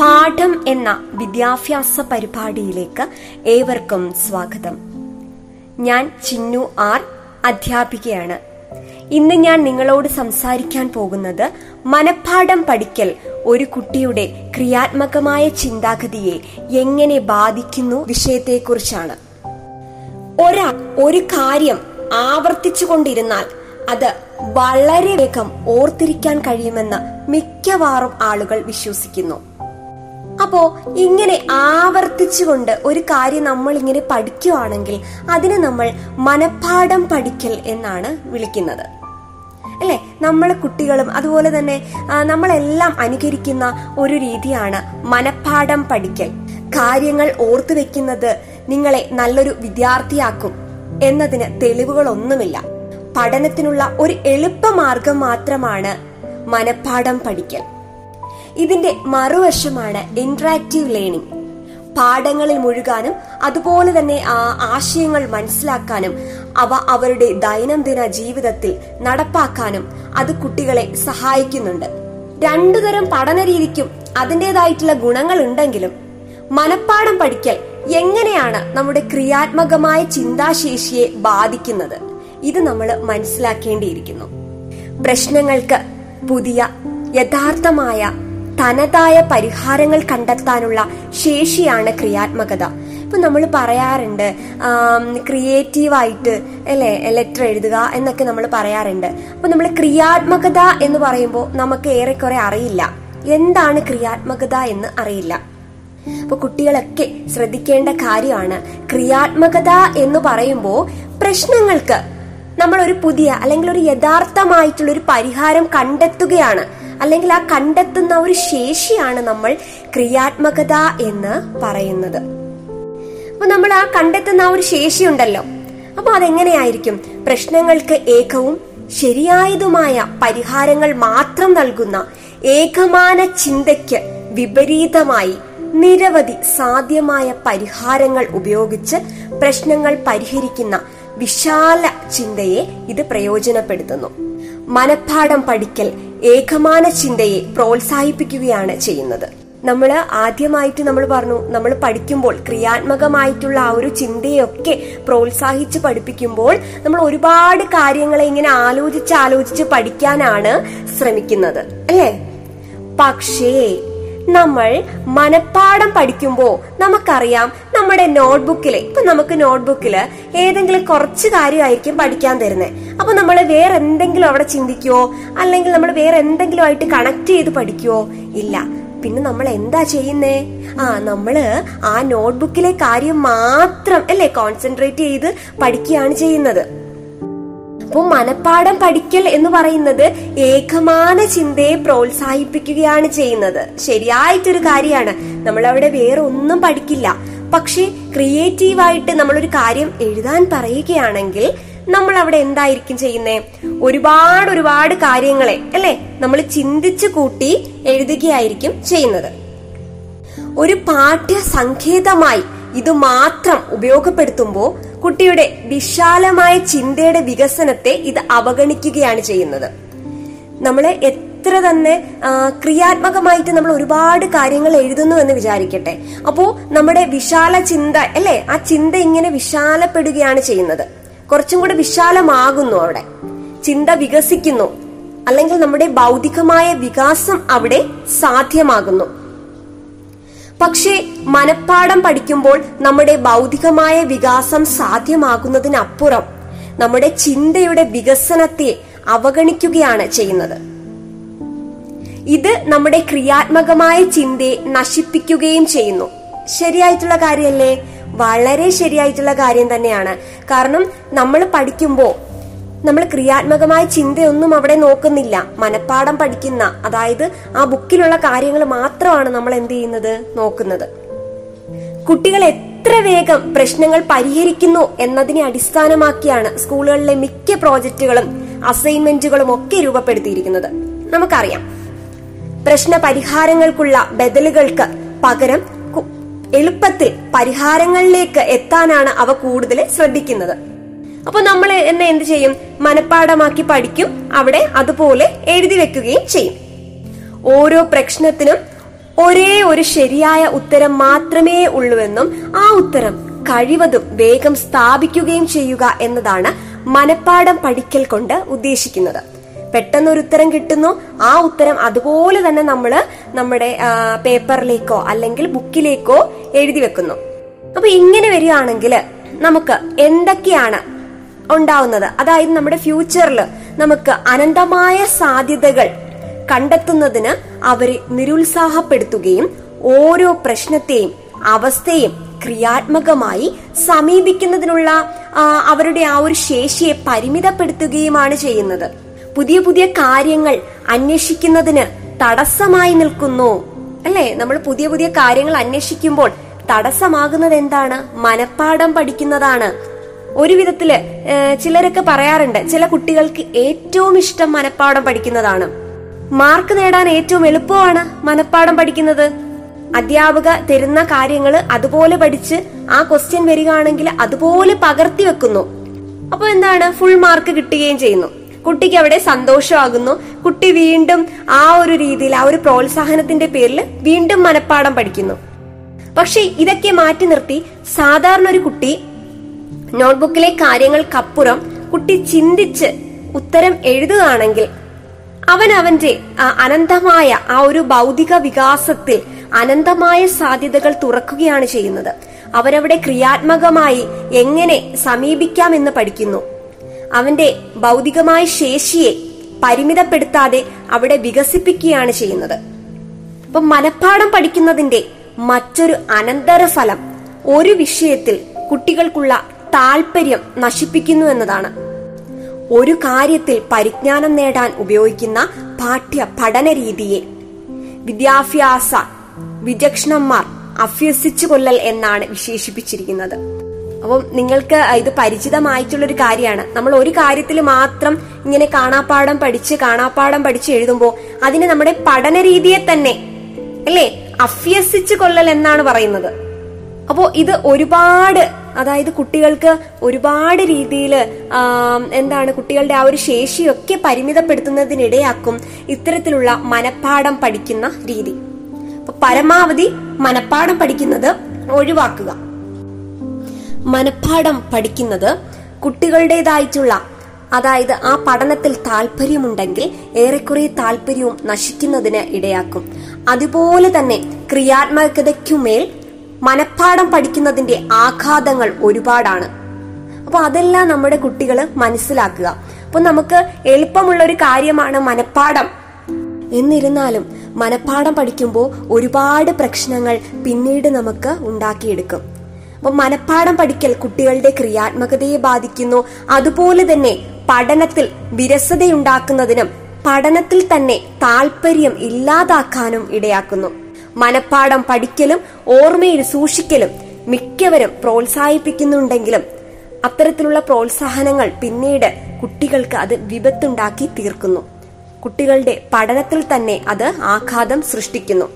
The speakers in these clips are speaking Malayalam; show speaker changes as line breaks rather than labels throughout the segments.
പാഠം എന്ന വിദ്യാഭ്യാസ പരിപാടിയിലേക്ക് ഏവർക്കും സ്വാഗതം. ഞാൻ ചിന്നു ആർ അധ്യാപികയാണ്. ഇന്ന് ഞാൻ നിങ്ങളോട് സംസാരിക്കാൻ പോകുന്നത് മനഃപ്പാഠം പഠിക്കൽ ഒരു കുട്ടിയുടെ ക്രിയാത്മകമായ ചിന്താഗതിയെ എങ്ങനെ ബാധിക്കുന്നു വിഷയത്തെക്കുറിച്ചാണ്. ഒരാൾ ഒരു കാര്യം ആവർത്തിച്ചുകൊണ്ടിരുന്നാൽ അത് വളരെ വേഗം ഓർത്തിരിക്കാൻ കഴിയുമെന്ന് മിക്കവാറും ആളുകൾ വിശ്വസിക്കുന്നു. അപ്പോ ഇങ്ങനെ ആവർത്തിച്ചുകൊണ്ട് ഒരു കാര്യം നമ്മൾ ഇങ്ങനെ പഠിക്കുവാണെങ്കിൽ അതിനെ നമ്മൾ മനഃപ്പാഠം പഠിക്കൽ എന്നാണ് വിളിക്കുന്നത്. അല്ലെ? നമ്മളെ കുട്ടികളും അതുപോലെ തന്നെ നമ്മളെല്ലാം അനുകരിക്കുന്ന ഒരു രീതിയാണ് മനഃപ്പാഠം പഠിക്കൽ. കാര്യങ്ങൾ ഓർത്തു വെക്കുന്നത് നിങ്ങളെ നല്ലൊരു വിദ്യാർത്ഥിയാക്കും എന്നതിന് തെളിവുകളൊന്നുമില്ല. പഠനത്തിനുള്ള ഒരു എളുപ്പമാർഗം മാത്രമാണ് മനഃപ്പാഠം പഠിക്കൽ. ഇതിന്റെ മറുവശമാണ് ഇന്ററാക്റ്റീവ് ലേണിംഗ് പാഠങ്ങളിൽ മുഴുകാനും അതുപോലെ തന്നെ ആ ആശയങ്ങൾ മനസ്സിലാക്കാനും അവ അവരുടെ ദൈനംദിന ജീവിതത്തിൽ നടപ്പാക്കാനും അത് കുട്ടികളെ സഹായിക്കുന്നുണ്ട്. രണ്ടുതരം പഠന രീതിക്കും അതിന്റെതായിട്ടുള്ള ഗുണങ്ങൾ ഉണ്ടെങ്കിലും മനഃപ്പാഠം പഠിക്കൽ എങ്ങനെയാണ് നമ്മുടെ ക്രിയാത്മകമായ ചിന്താശേഷിയെ ബാധിക്കുന്നത്? ഇത് നമ്മൾ മനസ്സിലാക്കേണ്ടിയിരിക്കുന്നു. പ്രശ്നങ്ങൾക്ക് പുതിയ യഥാർത്ഥമായ തനതായ പരിഹാരങ്ങൾ കണ്ടെത്താനുള്ള ശേഷിയാണ് ക്രിയാത്മകത. ഇപ്പൊ നമ്മൾ പറയാറുണ്ട് ക്രിയേറ്റീവായിട്ട് അല്ലെ ലെറ്റർ എഴുതുക എന്നൊക്കെ നമ്മൾ പറയാറുണ്ട്. അപ്പൊ നമ്മൾ ക്രിയാത്മകത എന്ന് പറയുമ്പോൾ നമുക്ക് ഏറെക്കുറെ അറിയില്ല. എന്താണ് ക്രിയാത്മകത എന്ന് അറിയില്ല. അപ്പൊ കുട്ടികളൊക്കെ ശ്രദ്ധിക്കേണ്ട കാര്യമാണ് ക്രിയാത്മകത എന്ന് പറയുമ്പോൾ പ്രശ്നങ്ങൾക്ക് നമ്മൾ ഒരു പുതിയ അല്ലെങ്കിൽ ഒരു യഥാർത്ഥമായിട്ടുള്ള ഒരു പരിഹാരം കണ്ടെത്തുകയാണ്. അല്ലെങ്കിൽ ആ കണ്ടെത്തുന്ന ഒരു ശേഷിയാണ് നമ്മൾ ക്രിയാത്മകത എന്ന് പറയുന്നത്. അപ്പൊ നമ്മൾ ആ കണ്ടെത്തുന്ന ആ ഒരു ശേഷി ഉണ്ടല്ലോ. അപ്പൊ അതെങ്ങനെയായിരിക്കും? പ്രശ്നങ്ങൾക്ക് ഏകവും ശരിയായതുമായ പരിഹാരങ്ങൾ മാത്രം നൽകുന്ന ഏകമാന ചിന്തയ്ക്ക് വിപരീതമായി നിരവധി സാധ്യമായ പരിഹാരങ്ങൾ ഉപയോഗിച്ച് പ്രശ്നങ്ങൾ പരിഹരിക്കുന്ന വിശാല ചിന്തയെ ഇത് പ്രയോജനപ്പെടുത്തുന്നു. മനഃപ്പാഠം പഠിക്കൽ ഏകമാന ചിന്തയെ പ്രോത്സാഹിപ്പിക്കുകയാണ് ചെയ്യുന്നത്. നമ്മൾ ആദ്യമായിട്ട് നമ്മൾ പറഞ്ഞു നമ്മൾ പഠിക്കുമ്പോൾ ക്രിയാത്മകമായിട്ടുള്ള ആ ഒരു ചിന്തയൊക്കെ പ്രോത്സാഹിച്ച് പഠിപ്പിക്കുമ്പോൾ നമ്മൾ ഒരുപാട് കാര്യങ്ങളെ ഇങ്ങനെ ആലോചിച്ച് ആലോചിച്ച് പഠിക്കാനാണ് ശ്രമിക്കുന്നത്. അല്ലേ? പക്ഷേ നമ്മൾ മനഃപ്പാഠം പഠിക്കുമ്പോൾ നമുക്കറിയാം നമ്മുടെ നോട്ട്ബുക്കിൽ ഇപ്പൊ നമുക്ക് നോട്ട്ബുക്കിൽ ഏതെങ്കിലും കുറച്ച് കാര്യമായിരിക്കും പഠിക്കാൻ തരുന്നത് അപ്പൊ നമ്മൾ വേറെ എന്തെങ്കിലും അവിടെ ചിന്തിക്കുവോ? അല്ലെങ്കിൽ നമ്മൾ വേറെ എന്തെങ്കിലും ആയിട്ട് കണക്ട് ചെയ്ത് പഠിക്കുവോ? ഇല്ല. പിന്നെ നമ്മൾ എന്താ ചെയ്യുന്നേ? ആ നമ്മൾ ആ നോട്ട്ബുക്കിലെ കാര്യം മാത്രം അല്ലെ കോൺസെൻട്രേറ്റ് ചെയ്ത് പഠിക്കുകയാണ് ചെയ്യുന്നത്. അപ്പോൾ മനഃപ്പാഠം പഠിക്കൽ എന്ന് പറയുന്നത് ഏകമാന ചിന്തയെ പ്രോത്സാഹിപ്പിക്കുകയാണ് ചെയ്യുന്നത്. ശരിയായിട്ടൊരു കാര്യമാണ്. നമ്മൾ അവിടെ വേറെ ഒന്നും പഠിക്കില്ല. പക്ഷെ ക്രിയേറ്റീവായിട്ട് നമ്മളൊരു കാര്യം എഴുതാൻ പറയുകയാണെങ്കിൽ നമ്മൾ അവിടെ എന്തായിരിക്കും ചെയ്യുന്നേ? ഒരുപാട് ഒരുപാട് കാര്യങ്ങളെ അല്ലെ? നമ്മൾ ചിന്തിച്ചു കൂട്ടി എഴുതുകയായിരിക്കും ചെയ്യുന്നത്. ഒരു പാഠ്യ സങ്കേതമായി ഇത് മാത്രം ഉപയോഗപ്പെടുത്തുമ്പോൾ കുട്ടിയുടെ വിശാലമായ ചിന്തയുടെ വികസനത്തെ ഇത് അവഗണിക്കുകയാണ് ചെയ്യുന്നത്. നമ്മളെ എത്ര തന്നെ ക്രിയാത്മകമായിട്ട് നമ്മൾ ഒരുപാട് കാര്യങ്ങൾ എഴുതുന്നു എന്ന് വിചാരിക്കട്ടെ. അപ്പോ നമ്മുടെ വിശാല ചിന്ത അല്ലെ? ആ ചിന്ത ഇങ്ങനെ വിശാലപ്പെടുകയാണ് ചെയ്യുന്നത്. കുറച്ചും കൂടെ വിശാലമാകുന്നു അവിടെ. ചിന്ത വികസിക്കുന്നു. അല്ലെങ്കിൽ നമ്മുടെ ഭൗതികമായ വികാസം അവിടെ സാധ്യമാകുന്നു. പക്ഷേ മനഃപ്പാഠം പഠിക്കുമ്പോൾ നമ്മുടെ ഭൗതികമായ വികാസം സാധ്യമാകുന്നതിനപ്പുറം നമ്മുടെ ചിന്തയുടെ വികസനത്തെ അവഗണിക്കുകയാണ് ചെയ്യുന്നത്. ഇത് നമ്മുടെ ക്രിയാത്മകമായ ചിന്തയെ നശിപ്പിക്കുകയും ചെയ്യുന്നു. ശരിയായിട്ടുള്ള കാര്യമല്ലേ? വളരെ ശരിയായിട്ടുള്ള കാര്യം തന്നെയാണ്. കാരണം നമ്മൾ പഠിക്കുമ്പോൾ നമ്മൾ ക്രിയാത്മകമായ ചിന്തയൊന്നും അവിടെ നോക്കുന്നില്ല. മനഃപ്പാഠം പഠിക്കുന്ന അതായത് ആ ബുക്കിലുള്ള കാര്യങ്ങൾ മാത്രമാണ് നമ്മൾ എന്ത് ചെയ്യുന്നത്? നോക്കുന്നത്. കുട്ടികൾ എത്ര വേഗം പ്രശ്നങ്ങൾ പരിഹരിക്കുന്നു എന്നതിനെ അടിസ്ഥാനമാക്കിയാണ് സ്കൂളുകളിലെ മിക്ക പ്രോജക്റ്റുകളും അസൈൻമെന്റുകളും ഒക്കെ രൂപപ്പെടുത്തിയിരിക്കുന്നത്. നമുക്കറിയാം. പ്രശ്ന പരിഹാരങ്ങൾക്കുള്ള ബദലുകൾക്ക് പകരം എളുപ്പത്തിൽ പരിഹാരങ്ങളിലേക്ക് എത്താനാണ് അവ കൂടുതൽ ശ്രദ്ധിക്കുന്നത്. അപ്പൊ നമ്മൾ എന്നെ എന്ത് ചെയ്യും? മനഃപ്പാഠമാക്കി പഠിക്കും. അവിടെ അതുപോലെ എഴുതി വെക്കുകയും ചെയ്യും. ഓരോ പ്രശ്നത്തിനും ഒരേ ഒരു ശരിയായ ഉത്തരം മാത്രമേ ഉള്ളൂവെന്നും ആ ഉത്തരം കഴിവതും വേഗം സ്ഥാപിക്കുകയും ചെയ്യുക എന്നതാണ് മനഃപ്പാഠം പഠിക്കൽ കൊണ്ട് ഉദ്ദേശിക്കുന്നത്. പെട്ടെന്ന് ഒരു ഉത്തരം കിട്ടുന്നു. ആ ഉത്തരം അതുപോലെ തന്നെ നമ്മൾ നമ്മുടെ പേപ്പറിലേക്കോ അല്ലെങ്കിൽ ബുക്കിലേക്കോ എഴുതി വെക്കുന്നു. അപ്പൊ ഇങ്ങനെ വരികയാണെങ്കിൽ നമുക്ക് എന്തൊക്കെയാണ് ഉണ്ടാവുന്നത്. അതായത് നമ്മുടെ ഫ്യൂച്ചറിൽ നമുക്ക് അനന്തമായ സാധ്യതകൾ കണ്ടെത്തുന്നതിന് അവരെ നിരുത്സാഹപ്പെടുത്തുകയും ഓരോ പ്രശ്നത്തെയും അവസ്ഥയും ക്രിയാത്മകമായി സമീപിക്കുന്നതിനുള്ള അവരുടെ ആ ഒരു ശേഷിയെ പരിമിതപ്പെടുത്തുകയുമാണ് ചെയ്യുന്നത്. പുതിയ പുതിയ കാര്യങ്ങൾ അന്വേഷിക്കുന്നതിന് തടസ്സമായി നിൽക്കുന്നു. അല്ലേ? നമ്മൾ പുതിയ പുതിയ കാര്യങ്ങൾ അന്വേഷിക്കുമ്പോൾ തടസ്സമാകുന്നത് എന്താണ്? മനഃപ്പാഠം പഠിക്കുന്നതാണ്. ഒരു വിധത്തിൽ ചിലരൊക്കെ പറയാറുണ്ട് ചില കുട്ടികൾക്ക് ഏറ്റവും ഇഷ്ടം മനഃപ്പാഠം പഠിക്കുന്നതാണ്. മാർക്ക് നേടാൻ ഏറ്റവും എളുപ്പമാണ് മനഃപ്പാഠം പഠിക്കുന്നത്. അധ്യാപക തരുന്ന കാര്യങ്ങൾ അതുപോലെ പഠിച്ച് ആ ക്വസ്റ്റ്യൻ വരികയാണെങ്കിൽ അതുപോലെ പകർത്തി വെക്കുന്നു. അപ്പൊ എന്താണ്? ഫുൾ മാർക്ക് കിട്ടുകയും ചെയ്യുന്നു. കുട്ടിക്ക് അവിടെ സന്തോഷമാകുന്നു. കുട്ടി വീണ്ടും ആ ഒരു രീതിയിൽ ആ ഒരു പ്രോത്സാഹനത്തിന്റെ പേരിൽ വീണ്ടും മനഃപ്പാഠം പഠിക്കുന്നു. പക്ഷെ ഇതൊക്കെ മാറ്റി നിർത്തി സാധാരണ ഒരു കുട്ടി നോട്ട്ബുക്കിലെ കാര്യങ്ങൾക്കപ്പുറം കുട്ടി ചിന്തിച്ച് ഉത്തരം എഴുതുകയാണെങ്കിൽ അവൻ അവന്റെ അനന്തമായ ആ ഒരു ഭൗതിക വികാസത്തിൽ അനന്തമായ സാധ്യതകൾ തുറക്കുകയാണ് ചെയ്യുന്നത്. അവരവിടെ ക്രിയാത്മകമായി എങ്ങനെ സമീപിക്കാം എന്ന് പഠിക്കുന്നു. അവന്റെ ഭൗതികമായ ശേഷിയെ പരിമിതപ്പെടുത്താതെ അവിടെ വികസിപ്പിക്കുകയാണ് ചെയ്യുന്നത്. അപ്പൊ മനഃപ്പാഠം പഠിക്കുന്നതിന്റെ മറ്റൊരു അനന്തരഫലം ഒരു വിഷയത്തിൽ കുട്ടികൾക്കുള്ള താല്പര്യം നശിപ്പിക്കുന്നു എന്നതാണ്. ഒരു കാര്യത്തിൽ പരിജ്ഞാനം നേടാൻ ഉപയോഗിക്കുന്ന പാഠ്യ പഠന രീതിയെ വിദ്യാഭ്യാസ വിചക്ഷണന്മാർ അഭ്യസിച്ചു കൊല്ലൽ എന്നാണ് വിശേഷിപ്പിച്ചിരിക്കുന്നത്. അപ്പം നിങ്ങൾക്ക് ഇത് പരിചിതമായിട്ടുള്ള ഒരു കാര്യമാണ്. നമ്മൾ ഒരു കാര്യത്തിൽ മാത്രം ഇങ്ങനെ കാണാപ്പാടം പഠിച്ച് കാണാപ്പാടം പഠിച്ച് എഴുതുമ്പോൾ അതിന് നമ്മുടെ പഠന രീതിയെ തന്നെ അല്ലേ? അഭ്യസിച്ചു കൊല്ലൽ എന്നാണ് പറയുന്നത്. അപ്പോ ഇത് ഒരുപാട് അതായത് കുട്ടികൾക്ക് ഒരുപാട് രീതിയിൽ എന്താണ് കുട്ടികളുടെ ആ ഒരു ശേഷിയൊക്കെ പരിമിതപ്പെടുത്തുന്നതിനിടയാക്കും ഇത്തരത്തിലുള്ള മനഃപ്പാഠം പഠിക്കുന്ന രീതി. പരമാവധി മനഃപ്പാഠം പഠിക്കുന്നത് ഒഴിവാക്കുക. മനഃപ്പാഠം പഠിക്കുന്നത് കുട്ടികളുടേതായിട്ടുള്ള അതായത് ആ പഠനത്തിൽ താല്പര്യമുണ്ടെങ്കിൽ ഏറെക്കുറെ താല്പര്യവും നശിക്കുന്നതിന് ഇടയാക്കും. അതുപോലെ തന്നെ ക്രിയാത്മകതയ്ക്കുമേൽ മനഃപ്പാഠം പഠിക്കുന്നതിന്റെ ആഘാതങ്ങൾ ഒരുപാടാണ്. അപ്പൊ അതെല്ലാം നമ്മുടെ കുട്ടികൾ മനസ്സിലാക്കുക. അപ്പൊ നമുക്ക് എളുപ്പമുള്ള ഒരു കാര്യമാണ് മനഃപ്പാഠം. എന്നിരുന്നാലും മനഃപ്പാഠം പഠിക്കുമ്പോൾ ഒരുപാട് പ്രശ്നങ്ങൾ പിന്നീട് നമുക്ക് ഉണ്ടാക്കിയെടുക്കും. അപ്പൊ മനഃപ്പാഠം പഠിക്കൽ കുട്ടികളുടെ ക്രിയാത്മകതയെ ബാധിക്കുന്നു. അതുപോലെ തന്നെ പഠനത്തിൽ വിരസതയുണ്ടാക്കുന്നതിനും പഠനത്തിൽ തന്നെ താല്പര്യം ഇല്ലാതാക്കാനും ഇടയാക്കുന്നു. മനഃപ്പാഠം പഠിക്കലും ഓർമ്മയിൽ സൂക്ഷിക്കലും മിക്കവരും പ്രോത്സാഹിപ്പിക്കുന്നുണ്ടെങ്കിലും അത്തരത്തിലുള്ള പ്രോത്സാഹനങ്ങൾ പിന്നീട് കുട്ടികൾക്ക് അത് വിപത്തുണ്ടാക്കി തീർക്കുന്നു. കുട്ടികളുടെ പഠനത്തിൽ തന്നെ അത് ആഘാതം സൃഷ്ടിക്കുന്നു.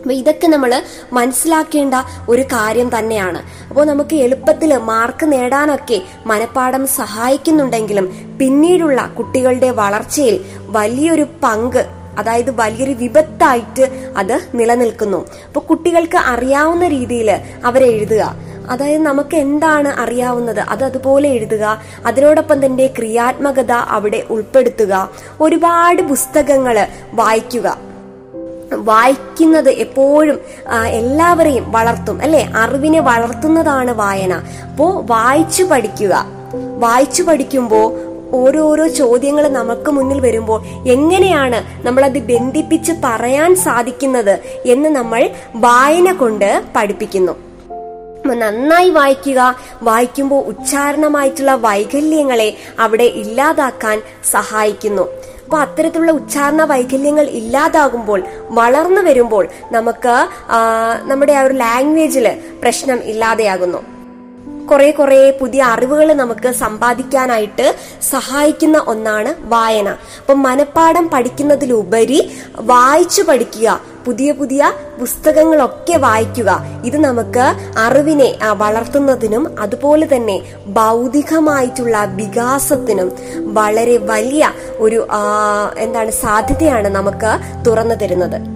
അപ്പൊ ഇതൊക്കെ നമ്മൾ മനസ്സിലാക്കേണ്ട ഒരു കാര്യം തന്നെയാണ്. അപ്പോൾ നമുക്ക് എളുപ്പത്തിൽ മാർക്ക് നേടാനൊക്കെ മനഃപ്പാഠം സഹായിക്കുന്നുണ്ടെങ്കിലും പിന്നീടുള്ള കുട്ടികളുടെ വളർച്ചയിൽ വലിയൊരു പങ്ക് അതായത് വലിയൊരു വിപത്തായിട്ട് അത് നിലനിൽക്കുന്നു. അപ്പൊ കുട്ടികൾക്ക് അറിയാവുന്ന രീതിയിൽ അവരെഴുതുക. അതായത് നമുക്ക് എന്താണ് അറിയാവുന്നത്? അത് അതുപോലെ എഴുതുക. അതിനോടൊപ്പം തന്നെ ക്രിയാത്മകത അവിടെ ഉൾപ്പെടുത്തുക. ഒരുപാട് പുസ്തകങ്ങൾ വായിക്കുക. വായിക്കുന്നത് എപ്പോഴും എല്ലാവരെയും വളർത്തും അല്ലെ? അറിവിനെ വളർത്തുന്നതാണ് വായന. അപ്പോ വായിച്ചു പഠിക്കുക. വായിച്ചു പഠിക്കുമ്പോ ഓരോരോ ചോദ്യങ്ങൾ നമുക്ക് മുന്നിൽ വരുമ്പോൾ എങ്ങനെയാണ് നമ്മളത് ബന്ധിപ്പിച്ച് പറയാൻ സാധിക്കുന്നത് എന്ന് നമ്മൾ വായന കൊണ്ട് പഠിപ്പിക്കുന്നു. നന്നായി വായിക്കുക. വായിക്കുമ്പോൾ ഉച്ചാരണമായിട്ടുള്ള വൈകല്യങ്ങളെ അവിടെ ഇല്ലാതാക്കാൻ സഹായിക്കുന്നു. അപ്പൊ അത്തരത്തിലുള്ള ഉച്ചാരണ വൈകല്യങ്ങൾ ഇല്ലാതാകുമ്പോൾ വളർന്നു വരുമ്പോൾ നമുക്ക് നമ്മുടെ ആ ഒരു ലാംഗ്വേജിൽ പ്രശ്നം ഇല്ലാതെയാകുന്നു. കുറെ കുറെ പുതിയ അറിവുകൾ നമുക്ക് സമ്പാദിക്കാനായിട്ട് സഹായിക്കുന്ന ഒന്നാണ് വായന. അപ്പൊ മനപ്പാഠം പഠിക്കുന്നതിലുപരി വായിച്ചു പഠിക്കുക പുതിയ പുതിയ പുസ്തകങ്ങളൊക്കെ വായിക്കുക ഇത് നമുക്ക് അറിവിനെ വളർത്തുന്നതിനും അതുപോലെ തന്നെ ബൗദ്ധികമായിട്ടുള്ള വികാസത്തിനും വളരെ വലിയ ഒരു എന്താണ് സാധ്യതയാണ് നമുക്ക് തുറന്നു തരുന്നത്.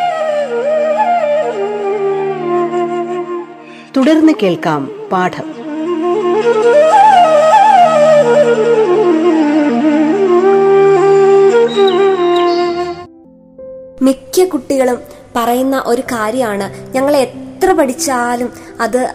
തുടർന്ന് കേൾക്കാം പാഠം.
മിക്ക കുട്ടികളും പറയുന്ന ഒരു കാര്യമാണ്. ഞങ്ങൾ എത്ര പഠിച്ചാലും അത്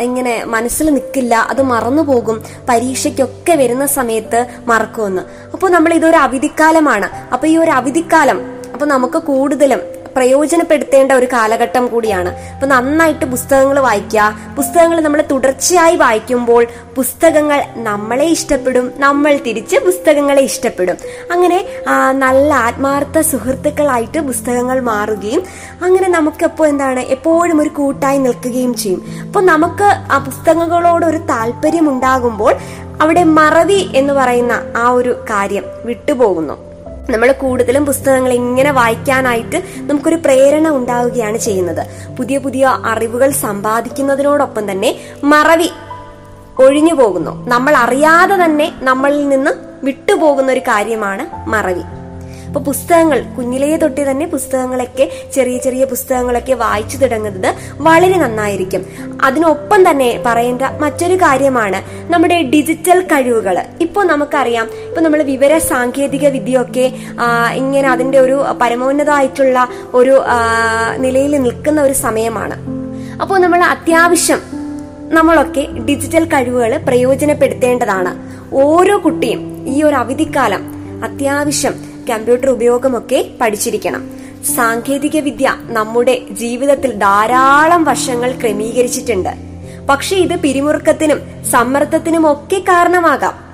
എങ്ങനെ മനസ്സിൽ നിൽക്കില്ല അത് മറന്നു പോകും പരീക്ഷയ്ക്കൊക്കെ വരുന്ന സമയത്ത് മറക്കുമെന്ന്. അപ്പോൾ നമ്മൾ ഇതൊരു അവധിക്കാലമാണ്. അപ്പോൾ ഈ ഒരു അവധിക്കാലം അപ്പോൾ നമുക്ക് കൂടുതലും പ്രയോജനപ്പെടുത്തേണ്ട ഒരു കാലഘട്ടം കൂടിയാണ്. അപ്പൊ നന്നായിട്ട് പുസ്തകങ്ങൾ വായിക്കുക. പുസ്തകങ്ങൾ നമ്മൾ തുടർച്ചയായി വായിക്കുമ്പോൾ പുസ്തകങ്ങൾ നമ്മളെ ഇഷ്ടപ്പെടും നമ്മൾ തിരിച്ച് പുസ്തകങ്ങളെ ഇഷ്ടപ്പെടും. അങ്ങനെ നല്ല ആത്മാർത്ഥ സുഹൃത്തുക്കളായിട്ട് പുസ്തകങ്ങൾ മാറുകയും അങ്ങനെ നമുക്കപ്പോൾ എന്താണ് എപ്പോഴും ഒരു കൂട്ടായി നിൽക്കുകയും ചെയ്യും. അപ്പോൾ നമുക്ക് ആ പുസ്തകങ്ങളോട് ഒരു താല്പര്യം ഉണ്ടാകുമ്പോൾ അവിടെ മറവി എന്ന് പറയുന്ന ആ ഒരു കാര്യം വിട്ടുപോകുന്നു. നമ്മൾ കൂടുതലും പുസ്തകങ്ങൾ ഇങ്ങനെ വായിക്കാനായിട്ട് നമുക്കൊരു പ്രേരണ ഉണ്ടാവുകയാണ് ചെയ്യുന്നത്. പുതിയ പുതിയ അറിവുകൾ സമ്പാദിക്കുന്നതിനോടൊപ്പം തന്നെ മറവി ഒഴിഞ്ഞു പോകുന്നു. നമ്മൾ അറിയാതെ തന്നെ നമ്മളിൽ നിന്ന് വിട്ടുപോകുന്ന ഒരു കാര്യമാണ് മറവി. അപ്പൊ പുസ്തകങ്ങൾ കുഞ്ഞിലേ തൊട്ട് തന്നെ പുസ്തകങ്ങളൊക്കെ ചെറിയ ചെറിയ പുസ്തകങ്ങളൊക്കെ വായിച്ചു തുടങ്ങുന്നത് വളരെ നന്നായിരിക്കും. അതിനൊപ്പം തന്നെ പറയേണ്ട മറ്റൊരു കാര്യമാണ് നമ്മുടെ ഡിജിറ്റൽ കഴിവുകൾ ഇപ്പോൾ നമുക്കറിയാം ഇപ്പൊ നമ്മൾ വിവര സാങ്കേതിക വിദ്യയൊക്കെ ഇങ്ങനെ അതിന്റെ ഒരു പരമോന്നതമായിട്ടുള്ള ഒരു നിലയിൽ നിൽക്കുന്ന ഒരു സമയമാണ്. അപ്പോൾ നമ്മൾ അത്യാവശ്യം നമ്മളൊക്കെ ഡിജിറ്റൽ കഴിവുകൾ പ്രയോജനപ്പെടുത്തേണ്ടതാണ്. ഓരോ കുട്ടിയും ഈ ഒരു അവധിക്കാലം അത്യാവശ്യം കമ്പ്യൂട്ടർ ഉപയോഗമൊക്കെ പഠിച്ചിരിക്കണം. സാങ്കേതിക വിദ്യ നമ്മുടെ ജീവിതത്തിൽ ധാരാളം വശങ്ങൾ ക്രമീകരിച്ചിട്ടുണ്ട്. പക്ഷെ ഇത് പിരിമുറുക്കത്തിനും സമ്മർദ്ദത്തിനും ഒക്കെ കാരണമാകാം.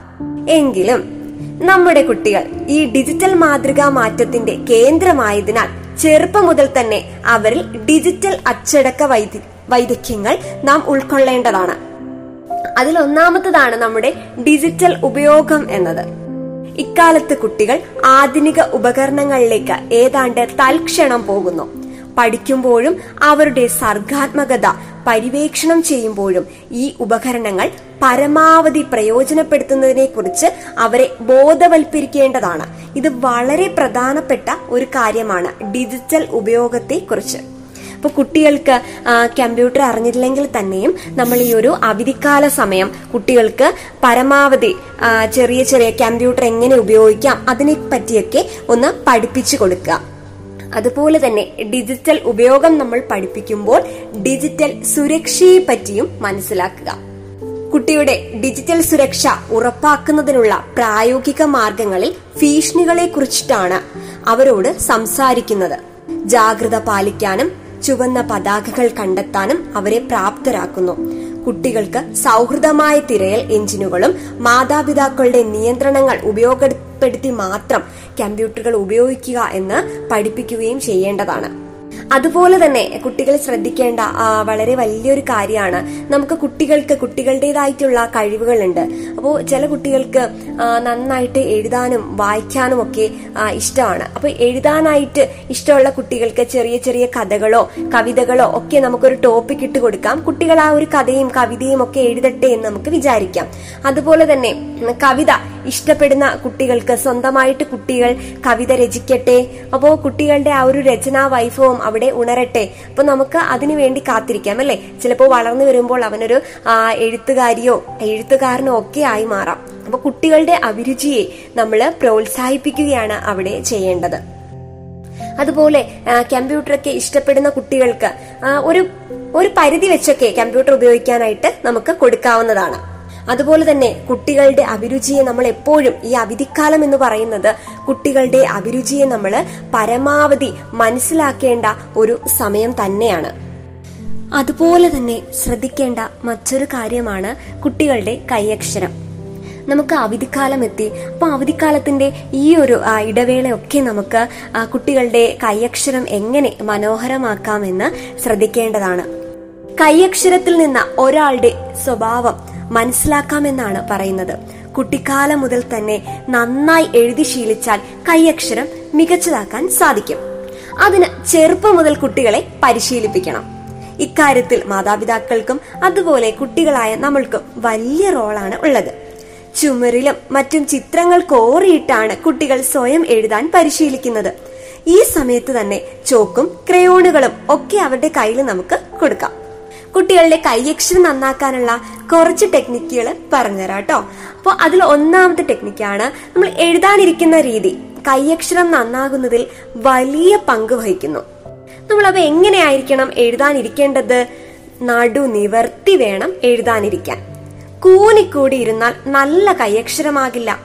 എങ്കിലും നമ്മുടെ കുട്ടികൾ ഈ ഡിജിറ്റൽ മാതൃകാ മാറ്റത്തിന്റെ കേന്ദ്രമായതിനാൽ ചെറുപ്പം മുതൽ തന്നെ അവരിൽ ഡിജിറ്റൽ അച്ചടക്ക വൈദ- വൈദഗ്ധ്യങ്ങൾ നാം ഉൾക്കൊള്ളേണ്ടതാണ്. അതിൽ ഒന്നാമത്തതാണ് നമ്മുടെ ഡിജിറ്റൽ ഉപയോഗം എന്നത്. ഇക്കാലത്ത് കുട്ടികൾ ആധുനിക ഉപകരണങ്ങളിലേക്ക് ഏതാണ്ട് തൽക്ഷണം പോകുന്നു. പഠിക്കുമ്പോഴും അവരുടെ സർഗാത്മകത പര്യവേക്ഷണം ചെയ്യുമ്പോഴും ഈ ഉപകരണങ്ങൾ പരമാവധി പ്രയോജനപ്പെടുത്തുന്നതിനെ കുറിച്ച് അവരെ ബോധവൽക്കരിക്കേണ്ടതാണ്. ഇത് വളരെ പ്രധാനപ്പെട്ട ഒരു കാര്യമാണ് ഡിജിറ്റൽ ഉപയോഗത്തെ കുറിച്ച് ഇപ്പൊ കുട്ടികൾക്ക് കമ്പ്യൂട്ടർ അറിഞ്ഞില്ലെങ്കിൽ തന്നെയും നമ്മൾ ഈ ഒരു അവധിക്കാല സമയം കുട്ടികൾക്ക് പരമാവധി ചെറിയ ചെറിയ കമ്പ്യൂട്ടർ എങ്ങനെ ഉപയോഗിക്കാം അതിനെ പറ്റിയൊക്കെ ഒന്ന് പഠിപ്പിച്ചു കൊടുക്കുക. അതുപോലെ തന്നെ ഡിജിറ്റൽ ഉപയോഗം നമ്മൾ പഠിപ്പിക്കുമ്പോൾ ഡിജിറ്റൽ സുരക്ഷയെ പറ്റിയും മനസ്സിലാക്കുക. കുട്ടിയുടെ ഡിജിറ്റൽ സുരക്ഷ ഉറപ്പാക്കുന്നതിനുള്ള പ്രായോഗിക മാർഗങ്ങളിൽ ഭീഷണികളെ കുറിച്ചിട്ടാണ് അവരോട് സംസാരിക്കുന്നത്. ജാഗ്രത പാലിക്കാനും ചുവന്ന പതാകകൾ കണ്ടെത്താനും അവരെ പ്രാപ്തരാക്കുന്നു. കുട്ടികൾക്ക് സൗഹൃദമായ തിരയൽ എഞ്ചിനുകളും മാതാപിതാക്കളുടെ നിയന്ത്രണങ്ങൾ ഉപയോഗപ്പെടുത്തി മാത്രം കമ്പ്യൂട്ടറുകൾ ഉപയോഗിക്കുക എന്ന് പഠിപ്പിക്കുകയും ചെയ്യേണ്ടതാണ്. അതുപോലെ തന്നെ കുട്ടികൾ ശ്രദ്ധിക്കേണ്ട വളരെ വലിയൊരു കാര്യമാണ്. നമുക്ക് കുട്ടികൾക്ക് കുട്ടികളുടേതായിട്ടുള്ള കഴിവുകളുണ്ട്. അപ്പോൾ ചില കുട്ടികൾക്ക് നന്നായിട്ട് എഴുതാനും വായിക്കാനും ഒക്കെ ഇഷ്ടമാണ്. അപ്പൊ എഴുതാനായിട്ട് ഇഷ്ടമുള്ള കുട്ടികൾക്ക് ചെറിയ ചെറിയ കഥകളോ കവിതകളോ ഒക്കെ നമുക്കൊരു ടോപ്പിക് ഇട്ട് കൊടുക്കാം. കുട്ടികൾ ആ ഒരു കഥയും കവിതയും ഒക്കെ എഴുതട്ടെ എന്ന് നമുക്ക് വിചാരിക്കാം. അതുപോലെ തന്നെ കവിത ഇഷ്ടപ്പെടുന്ന കുട്ടികൾക്ക് സ്വന്തമായിട്ട് കുട്ടികൾ കവിത രചിക്കട്ടെ. അപ്പോ കുട്ടികളുടെ ആ ഒരു രചനാ വൈഭവം അവിടെ ഉണരട്ടെ. അപ്പൊ നമുക്ക് അതിനു വേണ്ടി കാത്തിരിക്കാം അല്ലെ? ചിലപ്പോൾ വളർന്നു വരുമ്പോൾ അവനൊരു എഴുത്തുകാരിയോ എഴുത്തുകാരനോ ഒക്കെ ആയി മാറാം. അപ്പൊ കുട്ടികളുടെ അഭിരുചിയെ നമ്മൾ പ്രോത്സാഹിപ്പിക്കുകയാണ് അവിടെ ചെയ്യേണ്ടത്. അതുപോലെ കമ്പ്യൂട്ടറൊക്കെ ഇഷ്ടപ്പെടുന്ന കുട്ടികൾക്ക് ഒരു ഒരു പരിധി വെച്ചൊക്കെ കമ്പ്യൂട്ടർ ഉപയോഗിക്കാനായിട്ട് നമുക്ക് കൊടുക്കാവുന്നതാണ്. അതുപോലെ തന്നെ കുട്ടികളുടെ അഭിരുചിയെ നമ്മൾ എപ്പോഴും ഈ അവധിക്കാലം എന്ന് പറയുന്നത് കുട്ടികളുടെ അഭിരുചിയെ നമ്മൾ പരമാവധി മനസ്സിലാക്കേണ്ട ഒരു സമയം തന്നെയാണ്. അതുപോലെ തന്നെ ശ്രദ്ധിക്കേണ്ട മറ്റൊരു കാര്യമാണ് കുട്ടികളുടെ കൈയക്ഷരം. നമുക്ക് അവധിക്കാലം എത്തി. അപ്പൊ അവധിക്കാലത്തിന്റെ ഈ ഒരു ഇടവേളയൊക്കെ നമുക്ക് കുട്ടികളുടെ കൈയക്ഷരം എങ്ങനെ മനോഹരമാക്കാമെന്ന് ശ്രദ്ധിക്കേണ്ടതാണ്. കൈയക്ഷരത്തിൽ നിന്ന് ഒരാളുടെ സ്വഭാവം മനസ്സിലാക്കാമെന്നാണ് പറയുന്നത്. കുട്ടിക്കാലം മുതൽ തന്നെ നന്നായി എഴുതി ശീലിച്ചാൽ കൈയക്ഷരം മികച്ചതാക്കാൻ സാധിക്കും. അതിന് ചെറുപ്പം മുതൽ കുട്ടികളെ പരിശീലിപ്പിക്കണം. ഇക്കാര്യത്തിൽ മാതാപിതാക്കൾക്കും അതുപോലെ കുട്ടികളായ നമ്മൾക്കും വലിയ റോളാണ് ഉള്ളത്. ചുമരിലും മറ്റും ചിത്രങ്ങൾ കോറിയിട്ടാണ് കുട്ടികൾ സ്വയം എഴുതാൻ പരിശീലിക്കുന്നത്. ഈ സമയത്ത് തന്നെ ചോക്കും ക്രയോണുകളും ഒക്കെ അവരുടെ കയ്യിൽ നമുക്ക് കൊടുക്കാം. കുട്ടികളുടെ കൈയക്ഷരം നന്നാക്കാനുള്ള കുറച്ച് ടെക്നിക്കുകൾ പറഞ്ഞുതരാം കേട്ടോ അപ്പോൾ അതിൽ ഒന്നാമത്തെ ടെക്നിക്കാണ് നമ്മൾ എഴുതാനിരിക്കുന്ന രീതി. കൈയക്ഷരം നന്നാകുന്നതിൽ വലിയ പങ്ക് വഹിക്കുന്നു. നമ്മൾ നമ്മളപ്പോ എങ്ങനെയായിരിക്കണം എഴുതാനിരിക്കേണ്ടത്? നടു നിവർത്തി വേണം എഴുതാനിരിക്കാൻ. കൂനിക്കൂടി ഇരുന്നാൽ നല്ല കൈയക്ഷരമാകില്ല.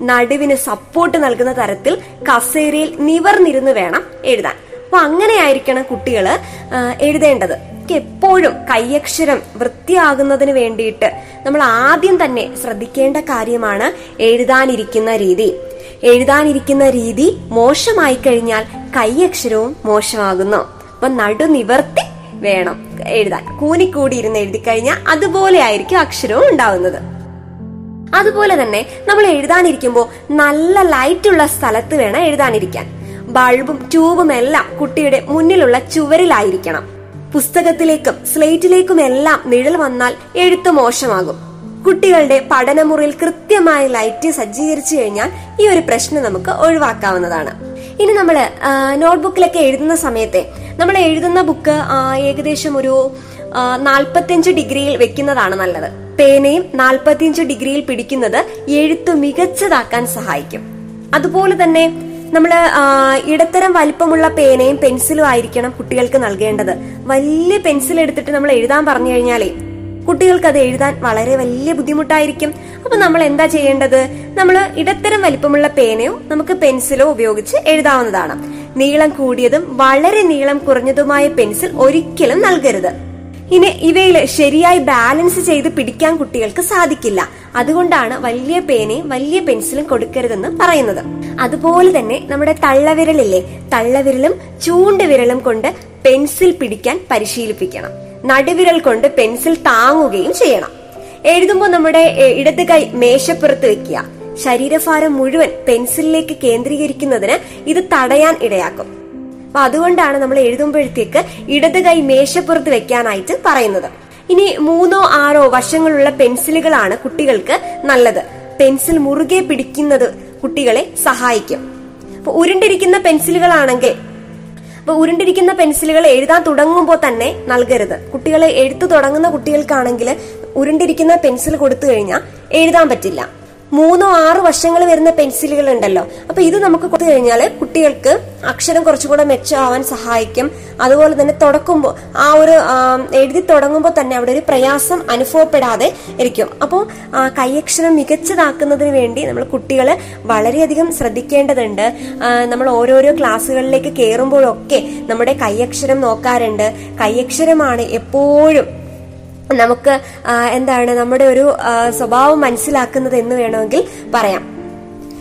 നടുവിന് സപ്പോർട്ട് നൽകുന്ന തരത്തിൽ കസേരയിൽ നിവർന്നിരുന്ന് വേണം എഴുതാൻ. അപ്പൊ അങ്ങനെയായിരിക്കണം കുട്ടികൾ ആ, എഴുതേണ്ടത്. എപ്പോഴും കൈയക്ഷരം വൃത്തിയാകുന്നതിന് വേണ്ടിയിട്ട് നമ്മൾ ആദ്യം തന്നെ ശ്രദ്ധിക്കേണ്ട കാര്യമാണ് എഴുതാനിരിക്കുന്ന രീതി. എഴുതാനിരിക്കുന്ന രീതി മോശമായി കഴിഞ്ഞാൽ കൈയക്ഷരവും മോശമാകുന്നു. അപ്പൊ നടുനിവർത്തി വേണം എഴുതാൻ. കൂനിക്കൂടി ഇരുന്ന് എഴുതി കഴിഞ്ഞാൽ അതുപോലെ ആയിരിക്കും അക്ഷരവും ഉണ്ടാവുന്നത്. അതുപോലെ തന്നെ നമ്മൾ എഴുതാനിരിക്കുമ്പോൾ നല്ല ലൈറ്റ് ഉള്ള സ്ഥലത്ത് വേണം എഴുതാനിരിക്കാൻ. ബൾബും ട്യൂബും എല്ലാം കുട്ടിയുടെ മുന്നിലുള്ള ചുവരിലായിരിക്കണം. പുസ്തകത്തിലേക്കും സ്ലേറ്റിലേക്കും എല്ലാം നിഴൽ വന്നാൽ എഴുത്ത് മോശമാകും. കുട്ടികളുടെ പഠനമുറിയിൽ കൃത്യമായ ലൈറ്റ് സജ്ജീകരിച്ചു കഴിഞ്ഞാൽ ഈ ഒരു പ്രശ്നം നമുക്ക് ഒഴിവാക്കാവുന്നതാണ്. ഇനി നമ്മൾ നോട്ട്ബുക്കിലൊക്കെ എഴുതുന്ന സമയത്തെ നമ്മൾ എഴുതുന്ന ബുക്ക് ഏകദേശം ഒരു നാൽപ്പത്തിയഞ്ച് ഡിഗ്രിയിൽ വെക്കുന്നതാണ് നല്ലത്. പേനയും നാൽപ്പത്തിയഞ്ച് ഡിഗ്രിയിൽ പിടിക്കുന്നത് എഴുത്ത് മികച്ചതാക്കാൻ സഹായിക്കും. അതുപോലെ തന്നെ നമ്മൾ ഇടത്തരം വലിപ്പമുള്ള പേനയും പെൻസിലും ആയിരിക്കണം കുട്ടികൾക്ക് നൽകേണ്ടത്. വലിയ പെൻസിൽ എടുത്തിട്ട് നമ്മൾ എഴുതാൻ പറഞ്ഞു കഴിഞ്ഞാലേ കുട്ടികൾക്ക് അത് എഴുതാൻ വളരെ വലിയ ബുദ്ധിമുട്ടായിരിക്കും. അപ്പൊ നമ്മൾ എന്താ ചെയ്യേണ്ടത്? നമ്മൾ ഇടത്തരം വലിപ്പമുള്ള പേനയോ നമുക്ക് പെൻസിലോ ഉപയോഗിച്ച് എഴുതാവുന്നതാണ്. നീളം കൂടിയതും വളരെ നീളം കുറഞ്ഞതുമായ പെൻസിൽ ഒരിക്കലും നൽകരുത്. ഇനി ഇവയിൽ ശരിയായി ബാലൻസ് ചെയ്ത് പിടിക്കാൻ കുട്ടികൾക്ക് സാധിക്കില്ല. അതുകൊണ്ടാണ് വലിയ പേനയും വലിയ പെൻസിലും കൊടുക്കരുതെന്ന് പറയുന്നത്. അതുപോലെ തന്നെ നമ്മുടെ തള്ളവിരലില്ലേ തള്ളവിരലും ചൂണ്ടുവിരലും കൊണ്ട് പെൻസിൽ പിടിക്കാൻ പരിശീലിപ്പിക്കണം. നടുവിരൽ കൊണ്ട് പെൻസിൽ താങ്ങുകയും ചെയ്യണം. എഴുതുമ്പോൾ നമ്മുടെ ഇടത് കൈ മേശപ്പുറത്ത് വെക്കുക. ശരീരഭാരം മുഴുവൻ പെൻസിലിലേക്ക് കേന്ദ്രീകരിക്കുന്നതിന് ഇത് തടയാൻ ഇടയാക്കും. അപ്പൊ അതുകൊണ്ടാണ് നമ്മൾ എഴുതുമ്പോഴത്തേക്ക് ഇടത് കൈ മേശപ്പുറത്ത് വെക്കാനായിട്ട് പറയുന്നത്. ഇനി മൂന്നോ ആറോ വശങ്ങളുള്ള പെൻസിലുകളാണ് കുട്ടികൾക്ക് നല്ലത്. പെൻസിൽ മുറുകെ പിടിക്കുന്നത് കുട്ടികളെ സഹായിക്കും. അപ്പൊ ഉരുണ്ടിരിക്കുന്ന പെൻസിലുകളാണെങ്കിൽ അപ്പൊ ഉരുണ്ടിരിക്കുന്ന പെൻസിലുകൾ എഴുതാൻ തുടങ്ങുമ്പോൾ തന്നെ നൽകരുത്. കുട്ടികളെ എഴുത്തു തുടങ്ങുന്ന കുട്ടികൾക്കാണെങ്കിൽ ഉരുണ്ടിരിക്കുന്ന പെൻസിൽ കൊടുത്തു കഴിഞ്ഞാൽ എഴുതാൻ പറ്റില്ല. മൂന്നോ ആറ് വർഷങ്ങൾ വരുന്ന പെൻസിലുകൾ ഉണ്ടല്ലോ അപ്പൊ ഇത് നമുക്ക് കൊടുത്തു കഴിഞ്ഞാൽ കുട്ടികൾക്ക് അക്ഷരം കുറച്ചുകൂടെ മെച്ചമാവാൻ സഹായിക്കും. അതുപോലെ തന്നെ തുടക്കുമ്പോൾ ആ ഒരു എഴുതി തുടങ്ങുമ്പോൾ തന്നെ അവിടെ ഒരു പ്രയാസം അനുഭവപ്പെടാതെ ഇരിക്കും. അപ്പോൾ കൈയക്ഷരം മികച്ചതാക്കുന്നതിന് വേണ്ടി നമ്മൾ കുട്ടികൾ വളരെയധികം ശ്രദ്ധിക്കേണ്ടതുണ്ട്. നമ്മൾ ഓരോരോ ക്ലാസ്സുകളിലേക്ക് കയറുമ്പോഴൊക്കെ നമ്മുടെ കൈയക്ഷരം നോക്കാറുണ്ട്. കൈയക്ഷരമാണ് എപ്പോഴും നമുക്ക് എന്താണ് നമ്മുടെ ഒരു സ്വഭാവം മനസ്സിലാക്കുന്നത് എന്ന് വേണമെങ്കിൽ പറയാം.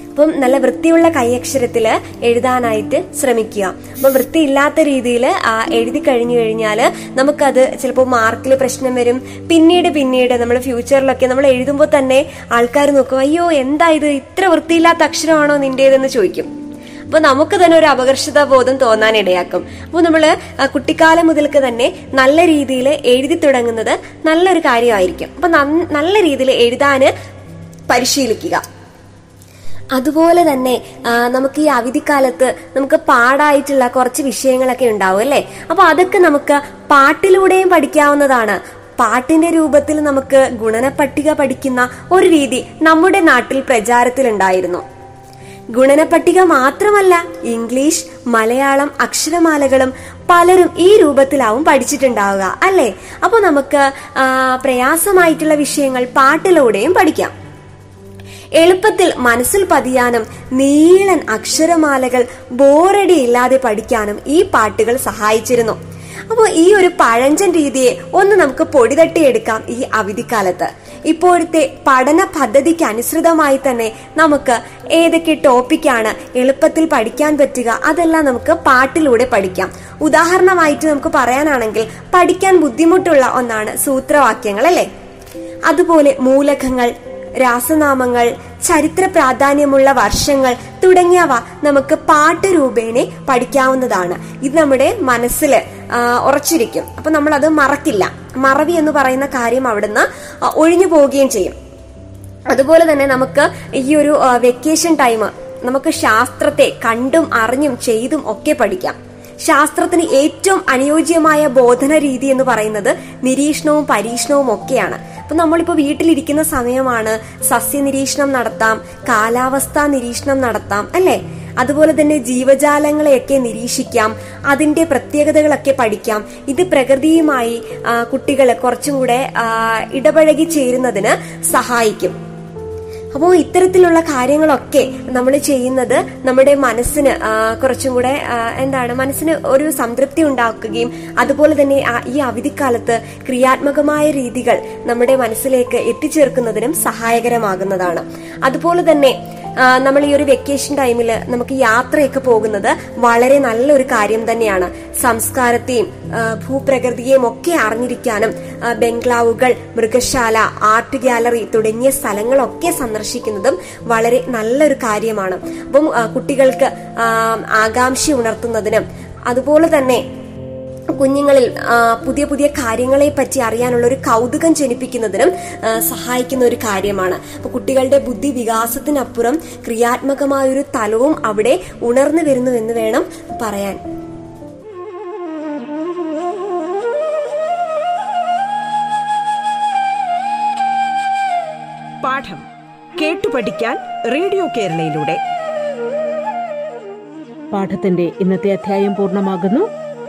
അപ്പം നല്ല വൃത്തിയുള്ള കൈയക്ഷരത്തിൽ എഴുതാനായിട്ട് ശ്രമിക്കുക. അപ്പം വൃത്തിയില്ലാത്ത രീതിയിൽ എഴുതി കഴിഞ്ഞു കഴിഞ്ഞാൽ നമുക്കത് ചിലപ്പോൾ മാർക്കിൽ പ്രശ്നം വരും. പിന്നീട് പിന്നീട് നമ്മൾ ഫ്യൂച്ചറിലൊക്കെ നമ്മൾ എഴുതുമ്പോൾ തന്നെ ആൾക്കാർ നോക്കും അയ്യോ എന്താ ഇത്? ഇത്ര വൃത്തിയില്ലാത്ത അക്ഷരമാണോ നിന്റേതെന്ന് ചോദിക്കും. അപ്പൊ നമുക്ക് തന്നെ ഒരു അപകർഷതാ ബോധം തോന്നാൻ ഇടയാക്കും. അപ്പോൾ നമ്മൾ ആ, കുട്ടിക്കാലം മുതൽക്ക് തന്നെ നല്ല രീതിയിൽ എഴുതി തുടങ്ങുന്നത് നല്ലൊരു കാര്യമായിരിക്കും. അപ്പൊ നല്ല രീതിയിൽ എഴുതാന് പരിശീലിക്കുക. അതുപോലെ തന്നെ നമുക്ക് ഈ അവധിക്കാലത്ത് നമുക്ക് പാടായിട്ടുള്ള കുറച്ച് വിഷയങ്ങളൊക്കെ ഉണ്ടാവും അല്ലേ? അപ്പൊ അതൊക്കെ നമുക്ക് പാട്ടിലൂടെയും പഠിക്കാവുന്നതാണ്. പാട്ടിന്റെ രൂപത്തിൽ നമുക്ക് ഗുണനപ്പട്ടിക പഠിക്കുന്ന ഒരു രീതി നമ്മുടെ നാട്ടിൽ പ്രചാരത്തിലുണ്ടായിരുന്നു. ഗുണനപ്പട്ടിക മാത്രമല്ല ഇംഗ്ലീഷ് മലയാളം അക്ഷരമാലകളും പലരും ഈ രൂപത്തിലാവും പഠിച്ചിട്ടുണ്ടാവുക അല്ലേ? അപ്പൊ നമുക്ക് പ്രയാസമായിട്ടുള്ള വിഷയങ്ങൾ പാട്ടിലൂടെയും പഠിക്കാം. എളുപ്പത്തിൽ മനസ്സിൽ പതിയാനും നീളൻ അക്ഷരമാലകൾ ബോറടി ഇല്ലാതെ പഠിക്കാനും ഈ പാട്ടുകൾ സഹായിച്ചിരുന്നു. അപ്പോൾ ഈ ഒരു പഴഞ്ചൻ രീതിയെ ഒന്ന് നമുക്ക് പൊടിതട്ടിയെടുക്കാം ഈ അവധിക്കാലത്ത്. ഇപ്പോഴത്തെ പഠന പദ്ധതിക്ക് അനുസൃതമായി തന്നെ നമുക്ക് ഏതൊക്കെ ടോപ്പിക്കാണ് എളുപ്പത്തിൽ പഠിക്കാൻ പറ്റുക അതെല്ലാം നമുക്ക് പാട്ടിലൂടെ പഠിക്കാം. ഉദാഹരണമായിട്ട് നമുക്ക് പറയാനാണെങ്കിൽ പഠിക്കാൻ ബുദ്ധിമുട്ടുള്ള ഒന്നാണ് സൂത്രവാക്യങ്ങൾ അല്ലേ അതുപോലെ മൂലകങ്ങൾ രാസനാമങ്ങൾ ചരിത്ര പ്രാധാന്യമുള്ള വർഷങ്ങൾ തുടങ്ങിയവ നമുക്ക് പാട്ട് രൂപേണെ പഠിക്കാവുന്നതാണ്. ഇത് നമ്മുടെ മനസ്സിൽ ഉറച്ചിരിക്കും. അപ്പൊ നമ്മൾ അത് മറക്കില്ല. മറവി എന്ന് പറയുന്ന കാര്യം അവിടുന്ന് ഒഴിഞ്ഞു പോവുകയും ചെയ്യും. അതുപോലെ തന്നെ നമുക്ക് ഈ ഒരു വെക്കേഷൻ ടൈം നമുക്ക് ശാസ്ത്രത്തെ കണ്ടും അറിഞ്ഞും ചെയ്തും ഒക്കെ പഠിക്കാം. ശാസ്ത്രത്തിന് ഏറ്റവും അനുയോജ്യമായ ബോധന രീതി എന്ന് പറയുന്നത് നിരീക്ഷണവും പരീക്ഷണവും ഒക്കെയാണ്. അപ്പൊ നമ്മളിപ്പോ വീട്ടിലിരിക്കുന്ന സമയമാണ് സസ്യ നിരീക്ഷണം നടത്താം കാലാവസ്ഥാ നിരീക്ഷണം നടത്താം അല്ലെ? അതുപോലെ തന്നെ ജീവജാലങ്ങളെയൊക്കെ നിരീക്ഷിക്കാം അതിന്റെ പ്രത്യേകതകളൊക്കെ പഠിക്കാം. ഇത് പ്രകൃതിയുമായി കുട്ടികളെ കുറച്ചും കൂടെ ഇടപഴകി ചേരുന്നതിന് സഹായിക്കും. അപ്പോൾ ഇത്തരത്തിലുള്ള കാര്യങ്ങളൊക്കെ നമ്മൾ ചെയ്യുന്നത് നമ്മുടെ മനസ്സിന് കുറച്ചും കൂടെ എന്താണ് മനസ്സിന് ഒരു സംതൃപ്തി ഉണ്ടാക്കുകയും അതുപോലെ തന്നെ ഈ അവധിക്കാലത്ത് ക്രിയാത്മകമായ രീതികൾ നമ്മുടെ മനസ്സിലേക്ക് എത്തിച്ചേർക്കുന്നതിനും സഹായകരമാകുന്നതാണ്. അതുപോലെ തന്നെ നമ്മൾ ഈ ഒരു വെക്കേഷൻ ടൈമിൽ നമുക്ക് യാത്രയൊക്കെ പോകുന്നത് വളരെ നല്ലൊരു കാര്യം തന്നെയാണ്. സംസ്കാരത്തെയും ഭൂപ്രകൃതിയെയും ഒക്കെ അറിഞ്ഞിരിക്കാനും ബംഗ്ലാവുകൾ മൃഗശാല ആർട്ട് ഗാലറി തുടങ്ങിയ സ്ഥലങ്ങളൊക്കെ സന്ദർശിക്കുന്നതും വളരെ നല്ലൊരു കാര്യമാണ്. അപ്പം കുട്ടികൾക്ക് ആകാംക്ഷ ഉണർത്തുന്നതിനും അതുപോലെ തന്നെ കുഞ്ഞുങ്ങളിൽ പുതിയ പുതിയ കാര്യങ്ങളെ പറ്റി അറിയാനുള്ള ഒരു കൗതുകം ജനിപ്പിക്കുന്നതിനും സഹായിക്കുന്ന ഒരു കാര്യമാണ്. അപ്പൊ കുട്ടികളുടെ ബുദ്ധി വികാസത്തിനപ്പുറം ക്രിയാത്മകമായ ഒരു തലവും അവിടെ ഉണർന്നു വരുന്നു എന്ന് വേണം പറയാൻ.
പാഠം കേട്ടു പഠിക്കാൻ റേഡിയോ കേരളയിലൂടെ.
പാഠത്തിന്റെ ഇന്നത്തെ അധ്യായം പൂർണമാകുന്നു.